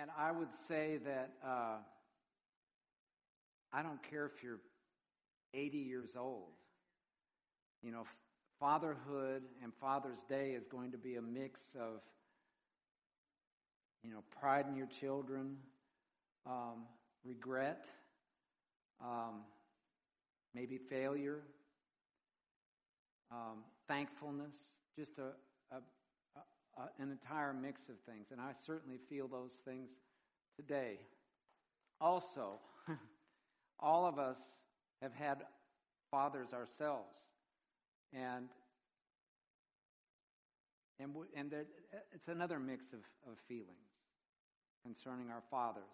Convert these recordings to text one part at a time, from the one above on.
and I would say that uh, I don't care if you're 80 years old. You know, fatherhood and Father's Day is going to be a mix of, you know, pride in your children, um, regret, um, maybe failure, um, thankfulness, just a, a, a, an entire mix of things. And I certainly feel those things today. Also, all of us have had fathers ourselves. And and, and it's another mix of, of feelings concerning our fathers.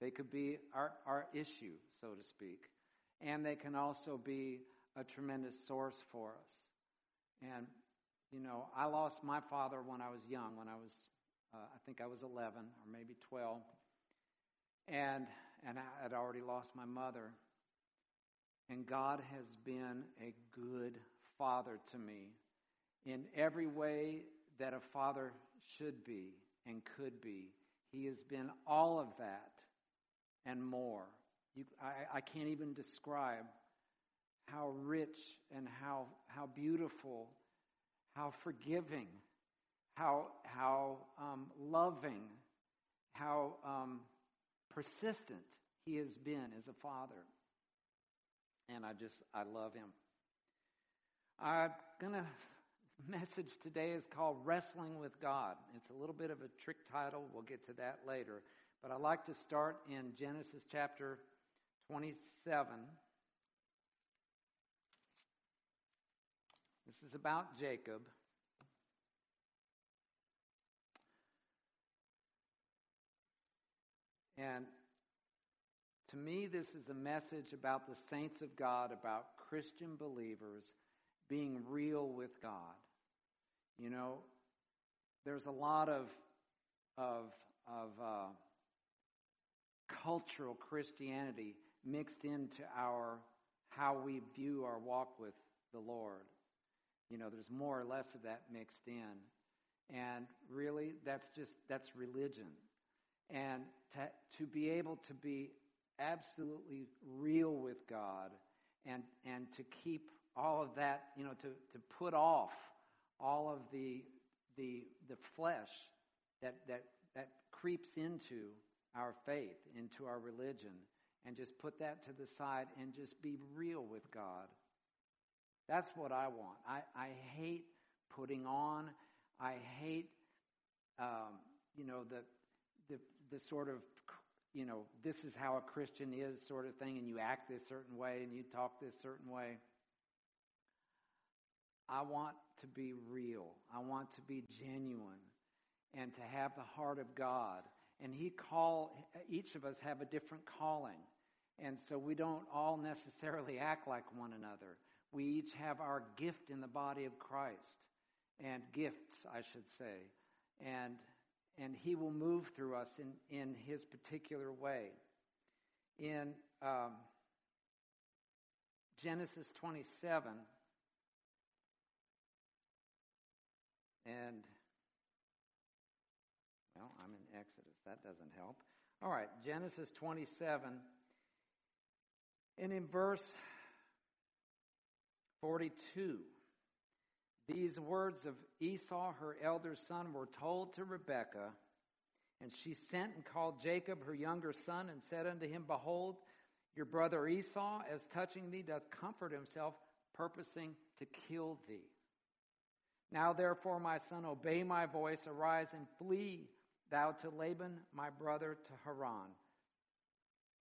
They could be our, our issue, so to speak, and they can also be a tremendous source for us. And, you know, I lost my father when I was young, when I was, uh, I think I was 11 or maybe 12. And, and I had already lost my mother. And God has been a good father to me in every way that a father should be and could be. He has been all of that and more. You, I, I can't even describe how rich and how, how beautiful, how forgiving, how, how um, loving, how um, persistent he has been as a father. And I just, I love him. I'm going to, message today is called Wrestling with God. It's a little bit of a trick title. We'll get to that later. But I'd like to start in Genesis chapter 27. This is about Jacob. And to me, this is a message about the saints of God, about Christian believers being real with God. You know, there's a lot of of of uh, cultural Christianity mixed into our how we view our walk with the Lord. You know, there's more or less of that mixed in. And really, that's just, that's religion. And to, to be able to be absolutely real with God and, and to keep all of that, you know, to, to put off all of the, the, the flesh that, that, that creeps into our faith, into our religion, and just put that to the side and just be real with God. That's what I want. I, I hate putting on. I hate, um, you know, the, the, the sort of, you know, this is how a Christian is sort of thing, and you act this certain way and you talk this certain way. I want to be real. I want to be genuine and to have the heart of God. And he call each of us have a different calling. And so we don't all necessarily act like one another. We each have our gift in the body of Christ, and gifts, I should say. And, and He will move through us in, in His particular way. In um, Genesis 27, and well, I'm in Exodus. That doesn't help. All right, Genesis 27. And in verse 42. These words of Esau, her elder son, were told to Rebekah, and she sent and called Jacob, her younger son, and said unto him, Behold, your brother Esau, as touching thee, doth comfort himself, purposing to kill thee. Now therefore, my son, obey my voice, arise and flee thou to Laban, my brother, to Haran,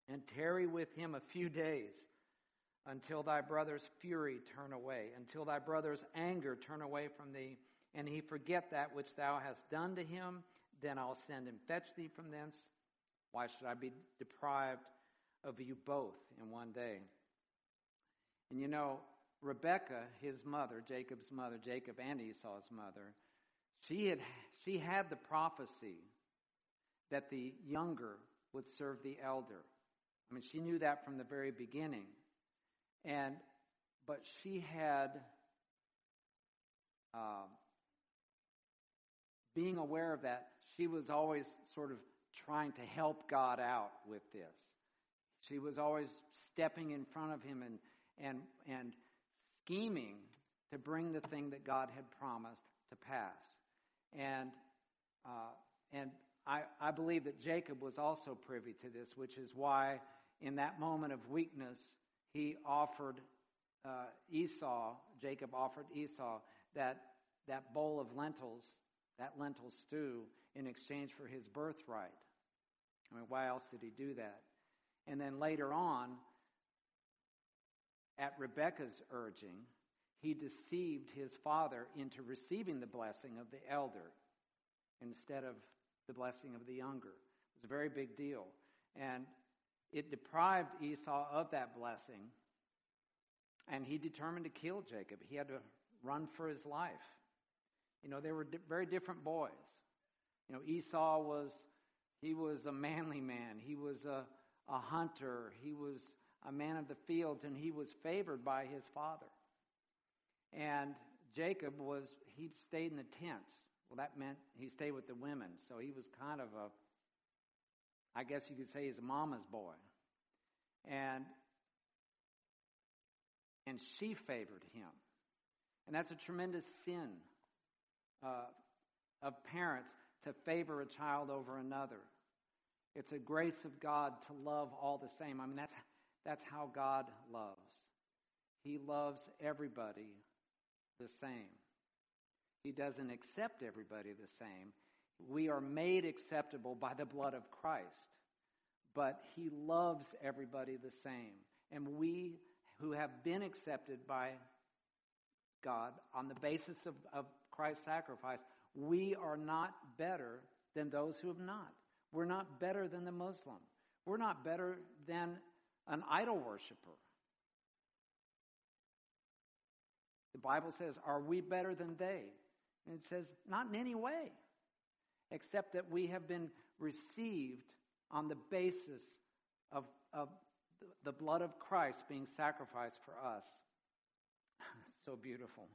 and tarry with him a few days until thy brother's fury turn away, until thy brother's anger turn away from thee, and he forget that which thou hast done to him, then I'll send and fetch thee from thence. Why should I be deprived of you both in one day? And you know, Rebekah, his mother, Jacob's mother, Jacob and Esau's mother, she had, she had the prophecy that the younger would serve the elder. I mean, she knew that from the very beginning. And, but she had, uh, being aware of that, she was always sort of trying to help God out with this. She was always stepping in front of him and, and, and scheming to bring the thing that God had promised to pass. And, uh, and I, I believe that Jacob was also privy to this, which is why in that moment of weakness, he offered uh, Esau, Jacob offered Esau that, that bowl of lentils, that lentil stew, in exchange for his birthright. I mean, why else did he do that? And then later on, at Rebekah's urging, he deceived his father into receiving the blessing of the elder instead of the blessing of the younger. It was a very big deal. And it deprived Esau of that blessing. And he determined to kill Jacob. He had to run for his life. You know, they were di- very different boys. You know, Esau was, he was a manly man. He was a, a hunter. He was a man of the fields, and he was favored by his father. And Jacob was, he stayed in the tents. Well, that meant he stayed with the women. So he was kind of a, I guess you could say he's a mama's boy. And, and she favored him. And that's a tremendous sin uh, of parents to favor a child over another. It's a grace of God to love all the same. I mean, that's, that's how God loves. He loves everybody the same. He doesn't accept everybody the same. We are made acceptable by the blood of Christ, but He loves everybody the same. And we who have been accepted by God on the basis of, of Christ's sacrifice, we are not better than those who have not. We're not better than the Muslim. We're not better than an idol worshiper. The Bible says, Are we better than they? And it says, Not in any way, except that we have been received on the basis of, of the blood of Christ being sacrificed for us. so beautiful.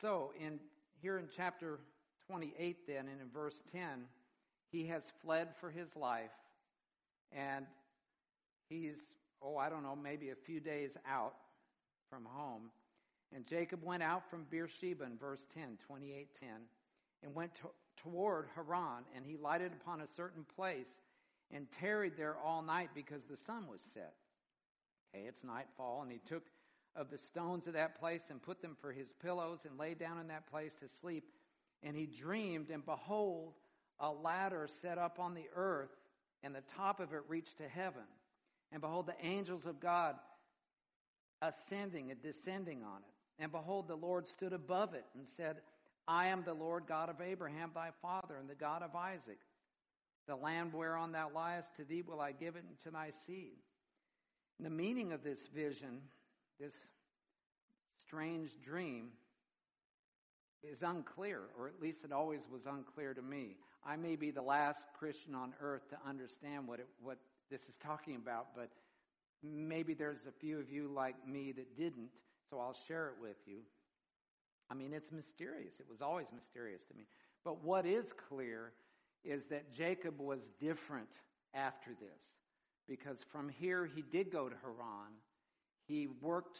So, in here in chapter 28, then, and in verse 10, he has fled for his life, and he's, oh, I don't know, maybe a few days out from home. And Jacob went out from Beersheba in verse 10, 28, 10, and went to, toward Haran, and he lighted upon a certain place and tarried there all night because the sun was set. Okay, it's nightfall, and he took of the stones of that place and put them for his pillows and lay down in that place to sleep. And he dreamed, and behold, a ladder set up on the earth, and the top of it reached to heaven. And behold, the angels of God ascending and descending on it. And behold, the Lord stood above it and said, I am the Lord God of Abraham thy father, and the God of Isaac. The land whereon thou liest, to thee will I give it, and to thy seed. And the meaning of this vision this strange dream is unclear, or at least it always was unclear to me. I may be the last Christian on earth to understand what, it, what this is talking about, but maybe there's a few of you like me that didn't, so I'll share it with you. I mean, it's mysterious. It was always mysterious to me. But what is clear is that Jacob was different after this, because from here he did go to Haran he worked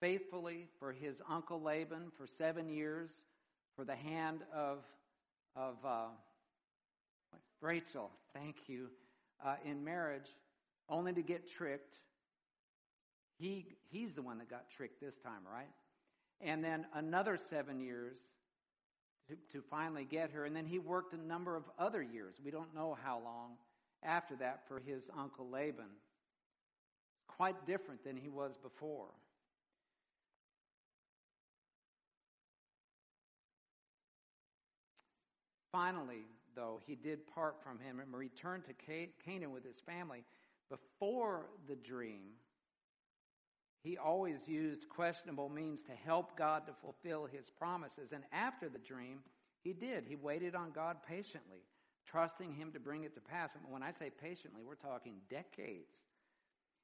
faithfully for his uncle Laban for seven years for the hand of, of uh, Rachel, thank you, uh, in marriage, only to get tricked. He, he's the one that got tricked this time, right? And then another seven years to, to finally get her. And then he worked a number of other years. We don't know how long after that for his uncle Laban quite different than he was before. Finally, though, he did part from him and returned to Canaan with his family. Before the dream, he always used questionable means to help God to fulfill his promises. And after the dream, he did. He waited on God patiently, trusting him to bring it to pass. And when I say patiently, we're talking decades.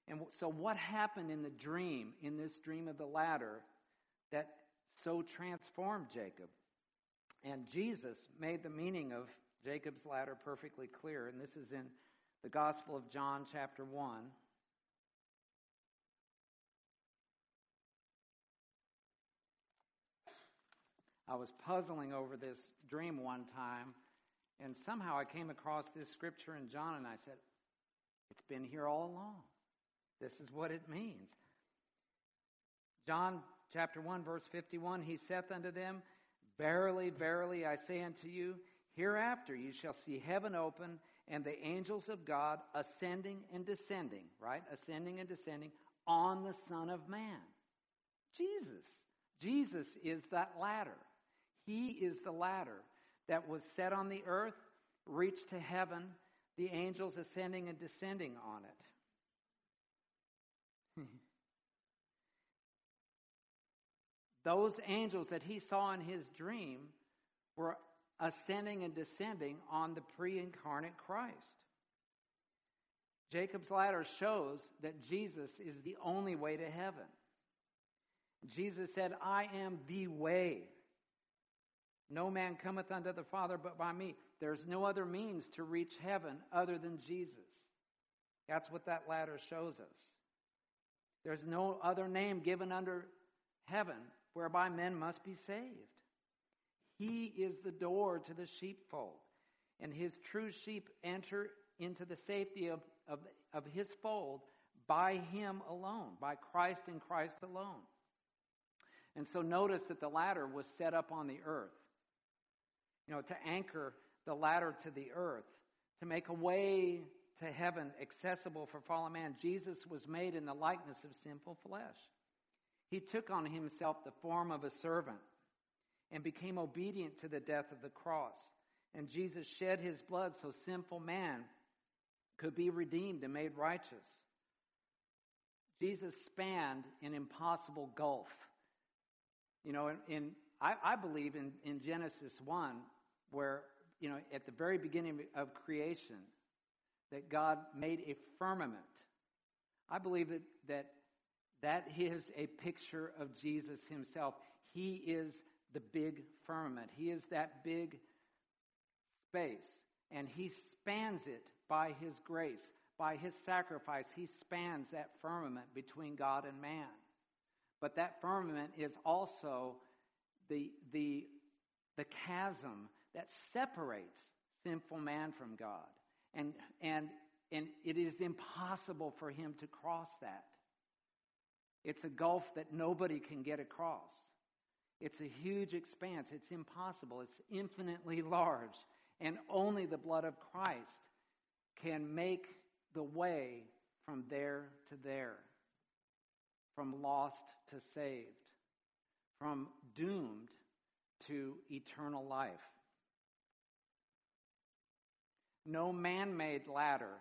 And so, what happened in the dream, in this dream of the ladder, that so transformed Jacob? And Jesus made the meaning of Jacob's ladder perfectly clear, and this is in the Gospel of John, chapter 1. I was puzzling over this dream one time, and somehow I came across this scripture in John, and I said, It's been here all along. This is what it means. John chapter 1, verse 51 He saith unto them, Verily, verily, I say unto you, hereafter you shall see heaven open and the angels of God ascending and descending, right? Ascending and descending on the Son of Man. Jesus. Jesus is that ladder. He is the ladder that was set on the earth, reached to heaven, the angels ascending and descending on it. Those angels that he saw in his dream were ascending and descending on the pre incarnate Christ. Jacob's ladder shows that Jesus is the only way to heaven. Jesus said, I am the way. No man cometh unto the Father but by me. There's no other means to reach heaven other than Jesus. That's what that ladder shows us. There's no other name given under heaven whereby men must be saved. He is the door to the sheepfold, and his true sheep enter into the safety of, of, of his fold by him alone, by Christ and Christ alone. And so notice that the ladder was set up on the earth. You know, to anchor the ladder to the earth, to make a way to heaven accessible for fallen man. Jesus was made in the likeness of sinful flesh. He took on himself the form of a servant and became obedient to the death of the cross. And Jesus shed his blood so sinful man could be redeemed and made righteous. Jesus spanned an impossible gulf. You know, in, in I, I, believe in, in Genesis 1, where, you know, at the very beginning of creation, that God made a firmament. I believe that, that that is a picture of Jesus himself. He is the big firmament. He is that big space. And he spans it by his grace. By his sacrifice, he spans that firmament between God and man. But that firmament is also the, the, the chasm that separates sinful man from God. And, and, and it is impossible for him to cross that. It's a gulf that nobody can get across. It's a huge expanse. It's impossible. It's infinitely large. And only the blood of Christ can make the way from there to there, from lost to saved, from doomed to eternal life. No man made ladder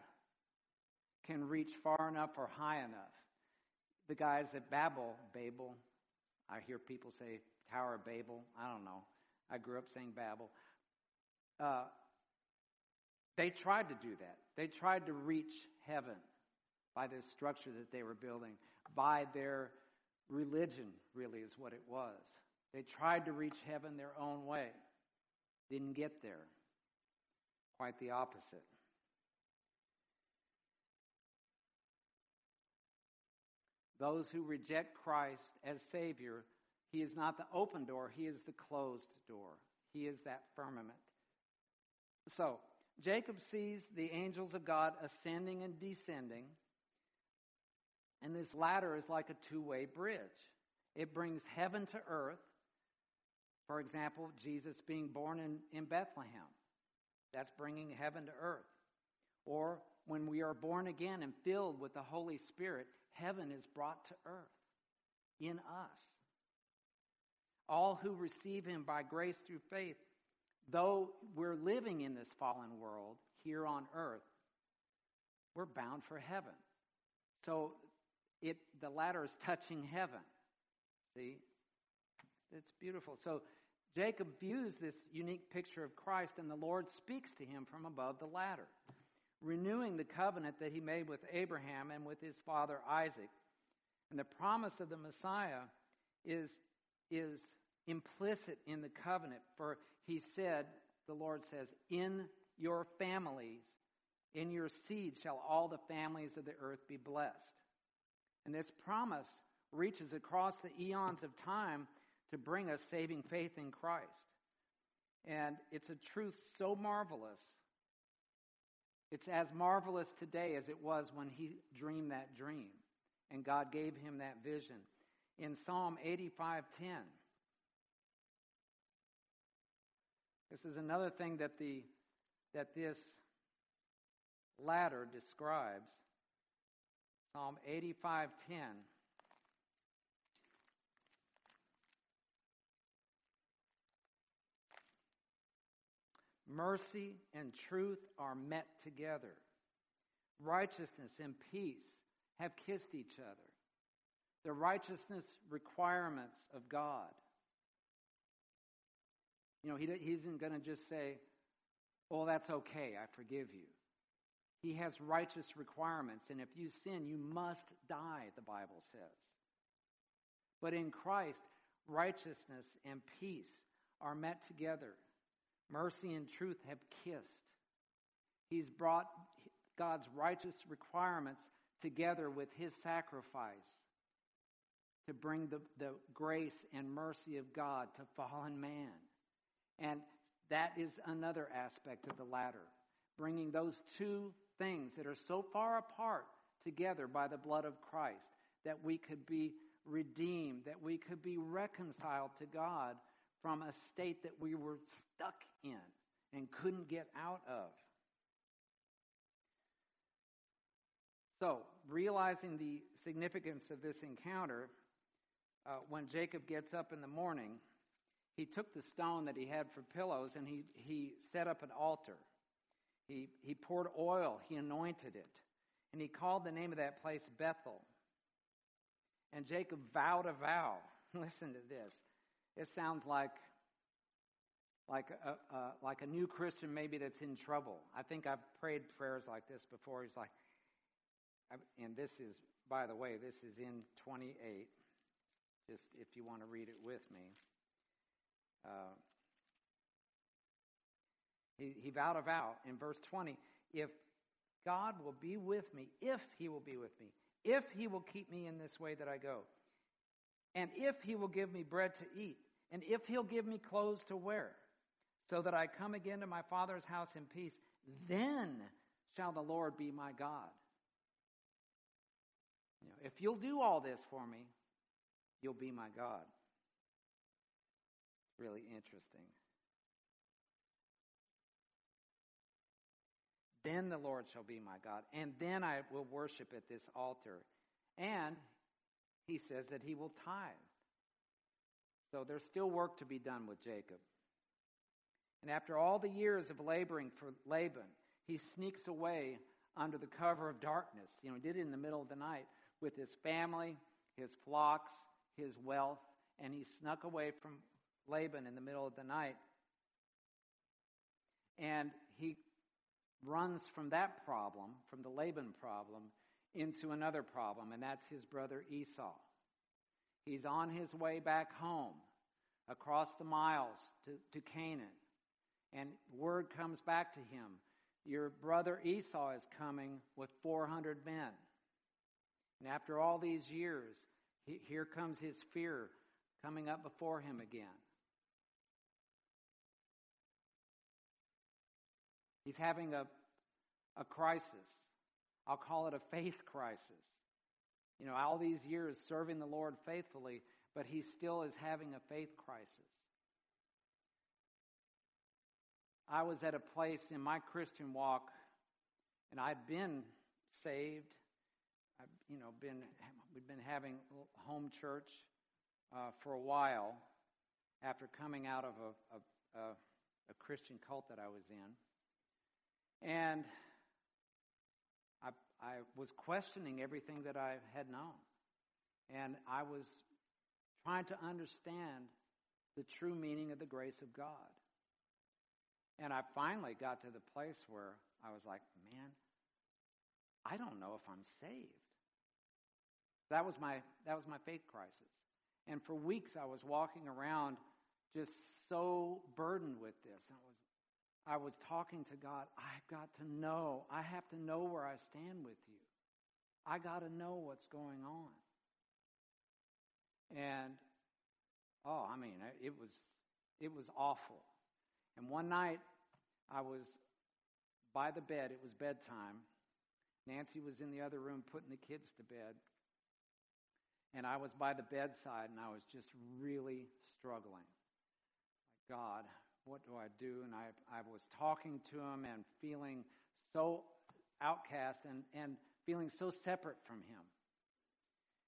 can reach far enough or high enough the guys at Babel, Babel, I hear people say Tower of Babel. I don't know. I grew up saying Babel. Uh, they tried to do that. They tried to reach heaven by this structure that they were building, by their religion, really, is what it was. They tried to reach heaven their own way, didn't get there. Quite the opposite. Those who reject Christ as Savior, He is not the open door, He is the closed door. He is that firmament. So, Jacob sees the angels of God ascending and descending, and this ladder is like a two way bridge. It brings heaven to earth. For example, Jesus being born in, in Bethlehem. That's bringing heaven to earth. Or when we are born again and filled with the Holy Spirit, heaven is brought to earth in us. All who receive him by grace through faith, though we're living in this fallen world here on earth, we're bound for heaven. So it the ladder is touching heaven. See? It's beautiful. So Jacob views this unique picture of Christ, and the Lord speaks to him from above the ladder renewing the covenant that he made with Abraham and with his father Isaac. And the promise of the Messiah is, is implicit in the covenant. For he said, the Lord says, In your families, in your seed shall all the families of the earth be blessed. And this promise reaches across the eons of time to bring us saving faith in Christ. And it's a truth so marvelous. It's as marvelous today as it was when he dreamed that dream and God gave him that vision. In Psalm 85:10, this is another thing that the that this ladder describes. Psalm 85:10 Mercy and truth are met together. Righteousness and peace have kissed each other. The righteousness requirements of God. You know, he, he isn't going to just say, Oh, that's okay, I forgive you. He has righteous requirements, and if you sin, you must die, the Bible says. But in Christ, righteousness and peace are met together. Mercy and truth have kissed. He's brought God's righteous requirements together with his sacrifice to bring the, the grace and mercy of God to fallen man. And that is another aspect of the ladder, bringing those two things that are so far apart together by the blood of Christ that we could be redeemed, that we could be reconciled to God from a state that we were stuck in and couldn't get out of. So, realizing the significance of this encounter, uh, when Jacob gets up in the morning, he took the stone that he had for pillows and he, he set up an altar. He, he poured oil, he anointed it, and he called the name of that place Bethel. And Jacob vowed a vow. Listen to this. It sounds like like a, uh, like a new Christian maybe that's in trouble. I think I've prayed prayers like this before. He's like, and this is, by the way, this is in 28. Just if you want to read it with me. Uh, he, he vowed a vow in verse 20 if God will be with me, if he will be with me, if he will keep me in this way that I go, and if he will give me bread to eat, and if he'll give me clothes to wear, so that I come again to my Father's house in peace, then shall the Lord be my God. You know, if you'll do all this for me, you'll be my God. It's really interesting. Then the Lord shall be my God, and then I will worship at this altar. And he says that he will tithe. So there's still work to be done with Jacob. And after all the years of laboring for Laban, he sneaks away under the cover of darkness. You know, he did it in the middle of the night with his family, his flocks, his wealth, and he snuck away from Laban in the middle of the night. And he runs from that problem, from the Laban problem, into another problem, and that's his brother Esau. He's on his way back home across the miles to, to Canaan. And word comes back to him Your brother Esau is coming with 400 men. And after all these years, he, here comes his fear coming up before him again. He's having a, a crisis. I'll call it a faith crisis. You know, all these years serving the Lord faithfully, but he still is having a faith crisis. I was at a place in my Christian walk, and I'd been saved. I've, you know, been we'd been having home church uh, for a while after coming out of a, a, a, a Christian cult that I was in, and I, I was questioning everything that I had known, and I was trying to understand the true meaning of the grace of God. And I finally got to the place where I was like, man, I don't know if I'm saved. That was my that was my faith crisis. And for weeks I was walking around just so burdened with this. And was, I was talking to God, I've got to know, I have to know where I stand with you. I got to know what's going on. And, oh, I mean, it was, it was awful. And one night, I was by the bed. It was bedtime. Nancy was in the other room putting the kids to bed. And I was by the bedside and I was just really struggling. God, what do I do? And I, I was talking to him and feeling so outcast and, and feeling so separate from him.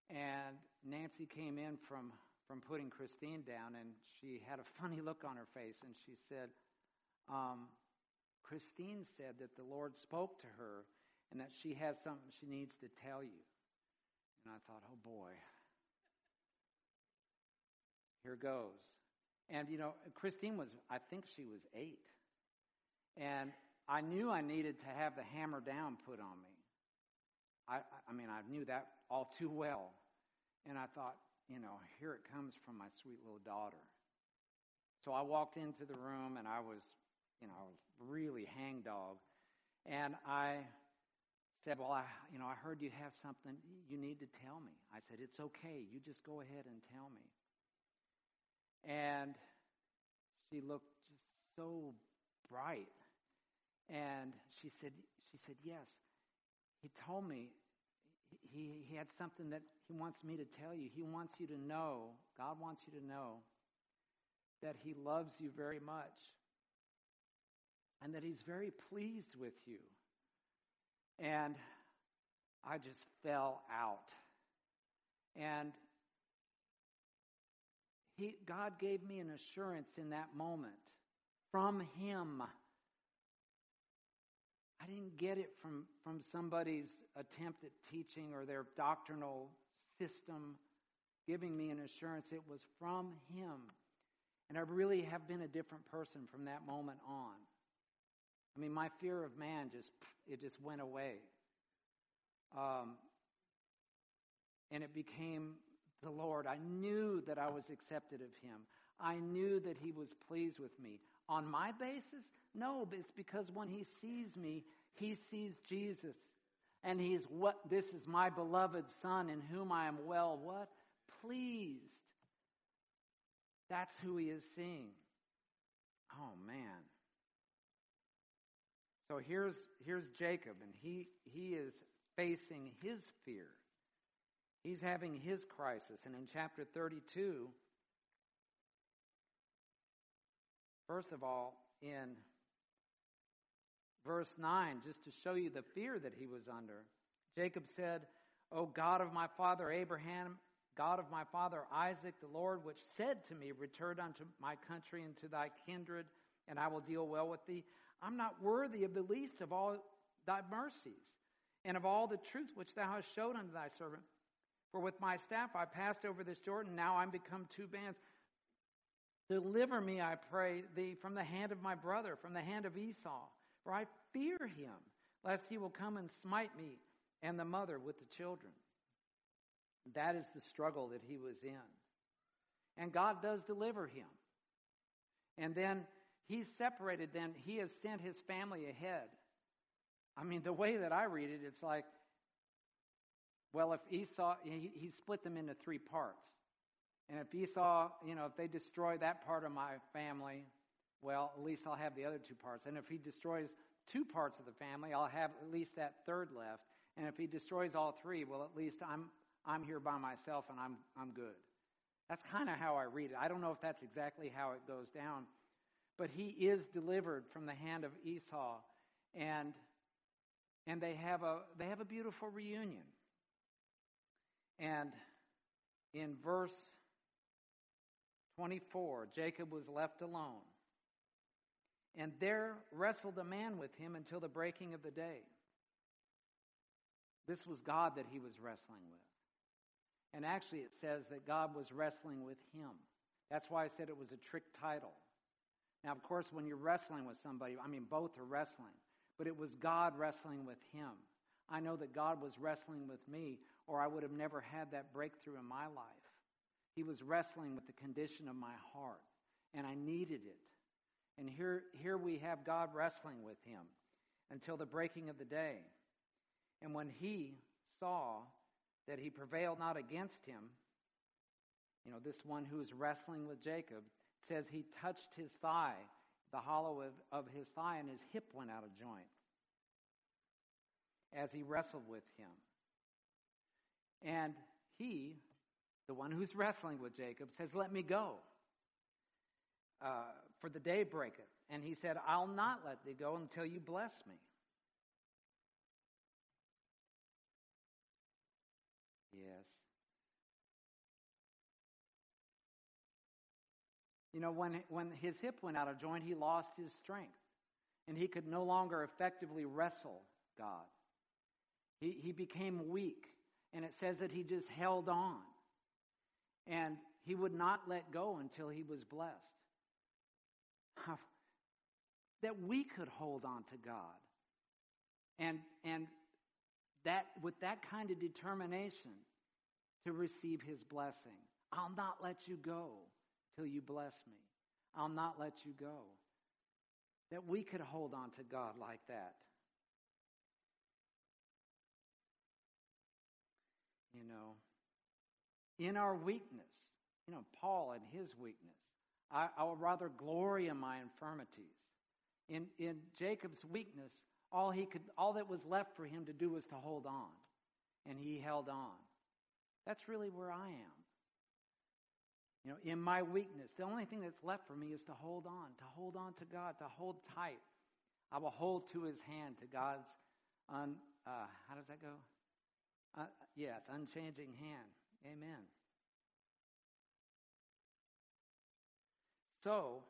And Nancy came in from, from putting Christine down and she had a funny look on her face and she said, um, Christine said that the Lord spoke to her and that she has something she needs to tell you. And I thought, oh boy, here goes. And, you know, Christine was, I think she was eight. And I knew I needed to have the hammer down put on me. I, I mean, I knew that all too well. And I thought, you know, here it comes from my sweet little daughter. So I walked into the room and I was, you know, I was really hangdog. And I said, well, I, you know, I heard you have something you need to tell me. I said, it's okay. You just go ahead and tell me. And she looked just so bright. And she said, she said, yes. He told me he, he had something that he wants me to tell you. He wants you to know, God wants you to know that he loves you very much and that he's very pleased with you. And I just fell out. And he, God gave me an assurance in that moment from Him. I didn't get it from, from somebody's attempt at teaching or their doctrinal system giving me an assurance. It was from Him. And I really have been a different person from that moment on. I mean, my fear of man just, it just went away. Um, and it became the Lord. I knew that I was accepted of Him. I knew that He was pleased with me. On my basis? No, but it's because when He sees me, He sees Jesus. And He's what? This is my beloved Son in whom I am well, what? Pleased. That's who He is seeing. Oh, man. So here's, here's Jacob, and he, he is facing his fear. He's having his crisis. And in chapter 32, first of all, in verse 9, just to show you the fear that he was under, Jacob said, O God of my father Abraham, God of my father Isaac, the Lord which said to me, Return unto my country and to thy kindred, and I will deal well with thee. I'm not worthy of the least of all thy mercies and of all the truth which thou hast showed unto thy servant. For with my staff I passed over this Jordan, now I'm become two bands. Deliver me, I pray thee, from the hand of my brother, from the hand of Esau, for I fear him, lest he will come and smite me and the mother with the children. That is the struggle that he was in. And God does deliver him. And then he's separated, then he has sent his family ahead. I mean, the way that I read it, it's like well, if Esau, he, he split them into three parts. And if Esau, you know, if they destroy that part of my family, well, at least I'll have the other two parts. And if he destroys two parts of the family, I'll have at least that third left. And if he destroys all three, well, at least I'm, I'm here by myself and I'm, I'm good. That's kind of how I read it. I don't know if that's exactly how it goes down. But he is delivered from the hand of Esau. And, and they, have a, they have a beautiful reunion. And in verse 24, Jacob was left alone. And there wrestled a man with him until the breaking of the day. This was God that he was wrestling with. And actually, it says that God was wrestling with him. That's why I said it was a trick title. Now, of course, when you're wrestling with somebody, I mean, both are wrestling, but it was God wrestling with him. I know that God was wrestling with me or I would have never had that breakthrough in my life. He was wrestling with the condition of my heart. and I needed it. And here, here we have God wrestling with him until the breaking of the day. And when he saw that he prevailed not against him, you know, this one who is wrestling with Jacob, says he touched his thigh, the hollow of, of his thigh, and his hip went out of joint as he wrestled with him. And he, the one who's wrestling with Jacob, says, Let me go. Uh, for the day breaketh. And he said, I'll not let thee go until you bless me. Yes. You know, when, when his hip went out of joint, he lost his strength. And he could no longer effectively wrestle God. He, he became weak. And it says that he just held on. And he would not let go until he was blessed. That we could hold on to God. And, and that, with that kind of determination to receive his blessing. I'll not let you go till you bless me. I'll not let you go. That we could hold on to God like that. You know, in our weakness, you know, Paul and his weakness, I, I will rather glory in my infirmities. In, in Jacob's weakness, all he could, all that was left for him to do was to hold on. And he held on. That's really where I am. You know, in my weakness, the only thing that's left for me is to hold on, to hold on to God, to hold tight. I will hold to his hand, to God's, un, uh, how does that go? Uh, yes, unchanging hand. Amen. So,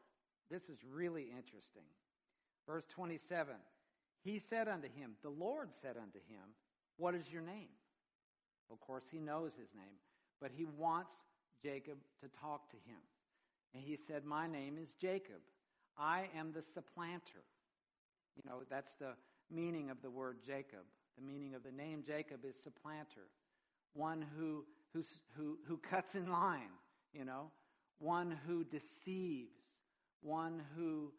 this is really interesting. Verse 27 He said unto him, The Lord said unto him, What is your name? Of course, he knows his name, but he wants Jacob to talk to him. And he said, My name is Jacob. I am the supplanter. You know, that's the meaning of the word Jacob. The meaning of the name Jacob is supplanter. One who, who, who, who cuts in line, you know, one who deceives, one who,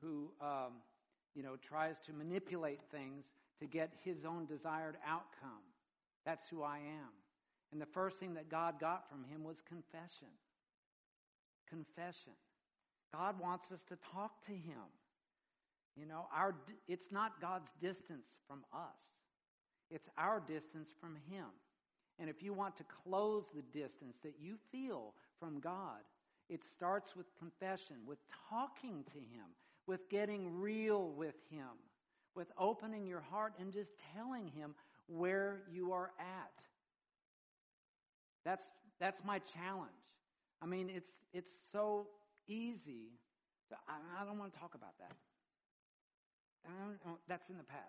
who um, you know, tries to manipulate things to get his own desired outcome. That's who I am. And the first thing that God got from him was confession. Confession. God wants us to talk to him. You know, our, it's not God's distance from us. It's our distance from him. And if you want to close the distance that you feel from God, it starts with confession, with talking to Him, with getting real with Him, with opening your heart and just telling Him where you are at. That's, that's my challenge. I mean, it's, it's so easy. To, I, I don't want to talk about that. that's in the past.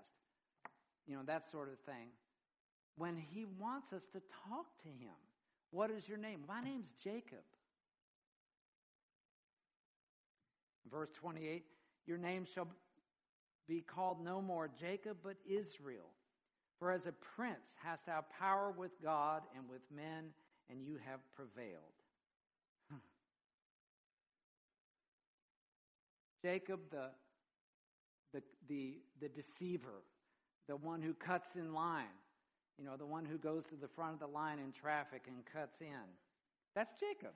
You know, that sort of thing. When he wants us to talk to him, what is your name? My name's Jacob. Verse 28 Your name shall be called no more Jacob, but Israel. For as a prince hast thou power with God and with men, and you have prevailed. Hmm. Jacob, the, the, the, the deceiver, the one who cuts in line, you know, the one who goes to the front of the line in traffic and cuts in. That's Jacob,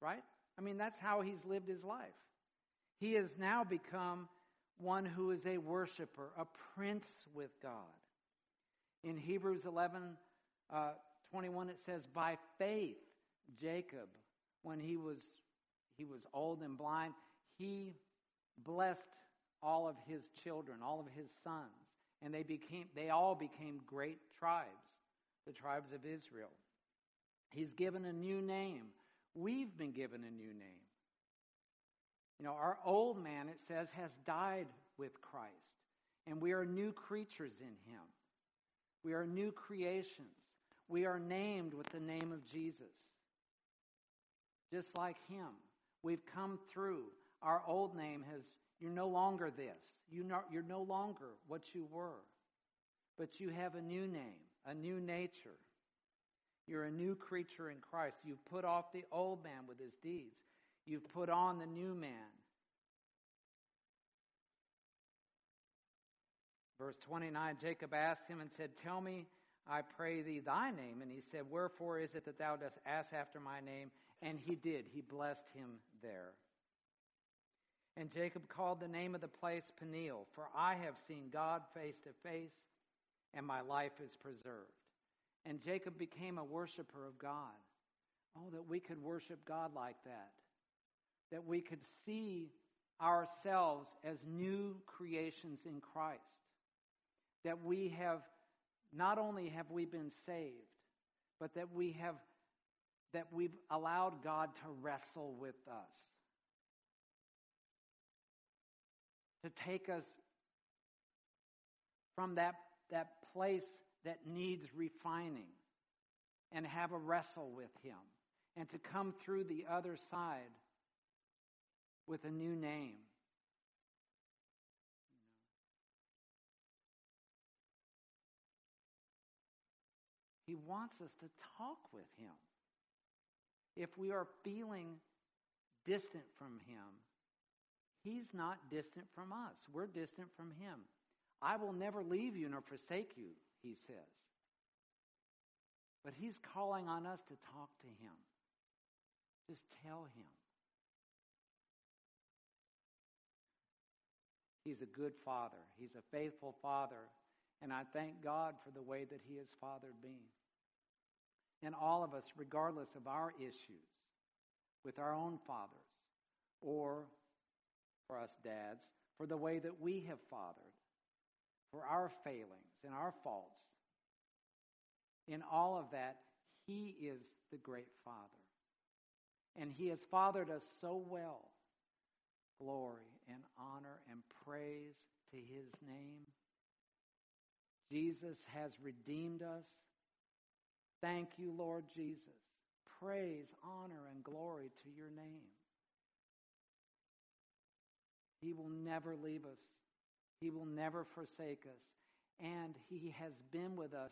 right? I mean, that's how he's lived his life. He has now become one who is a worshiper, a prince with God. In Hebrews 11 uh, 21, it says, By faith, Jacob, when he was, he was old and blind, he blessed all of his children, all of his sons, and they, became, they all became great tribes, the tribes of Israel. He's given a new name. We've been given a new name. You know, our old man, it says, has died with Christ, and we are new creatures in him. We are new creations. We are named with the name of Jesus. Just like him. We've come through. Our old name has, you're no longer this. You are you're no longer what you were. But you have a new name, a new nature. You're a new creature in Christ. You've put off the old man with his deeds. You've put on the new man. Verse 29 Jacob asked him and said, Tell me, I pray thee, thy name. And he said, Wherefore is it that thou dost ask after my name? And he did. He blessed him there. And Jacob called the name of the place Peniel, for I have seen God face to face, and my life is preserved. And Jacob became a worshiper of God. Oh, that we could worship God like that. That we could see ourselves as new creations in Christ. That we have, not only have we been saved, but that we have, that we've allowed God to wrestle with us. To take us from that, that place that needs refining and have a wrestle with Him and to come through the other side with a new name. He wants us to talk with Him. If we are feeling distant from Him, He's not distant from us. We're distant from Him. I will never leave you nor forsake you, He says. But He's calling on us to talk to Him. Just tell Him. He's a good Father, He's a faithful Father, and I thank God for the way that He has fathered me. And all of us, regardless of our issues with our own fathers, or for us dads, for the way that we have fathered, for our failings and our faults. In all of that, He is the great Father. And He has fathered us so well. Glory and honor and praise to His name. Jesus has redeemed us. Thank you, Lord Jesus. Praise, honor, and glory to your name. He will never leave us. He will never forsake us. And He has been with us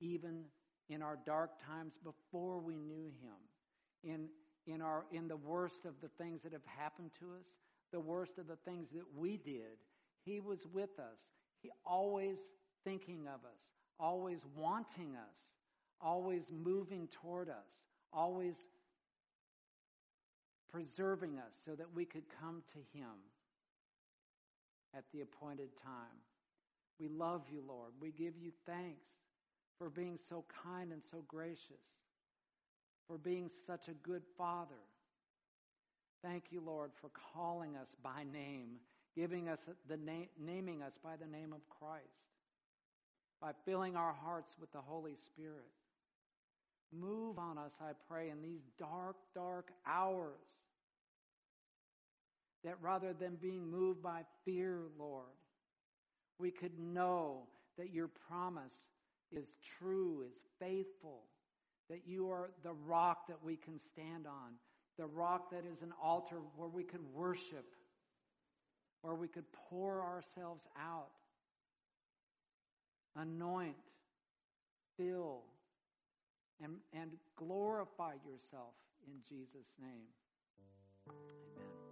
even in our dark times before we knew Him. In, in, our, in the worst of the things that have happened to us, the worst of the things that we did, He was with us. He always thinking of us, always wanting us, always moving toward us, always preserving us so that we could come to Him at the appointed time. We love you, Lord. We give you thanks for being so kind and so gracious, for being such a good Father. Thank you, Lord, for calling us by name, giving us the name, naming us by the name of Christ, by filling our hearts with the Holy Spirit. Move on us, I pray, in these dark, dark hours that rather than being moved by fear, Lord, we could know that your promise is true, is faithful, that you are the rock that we can stand on, the rock that is an altar where we could worship, where we could pour ourselves out, anoint, fill, and, and glorify yourself in Jesus' name. Amen.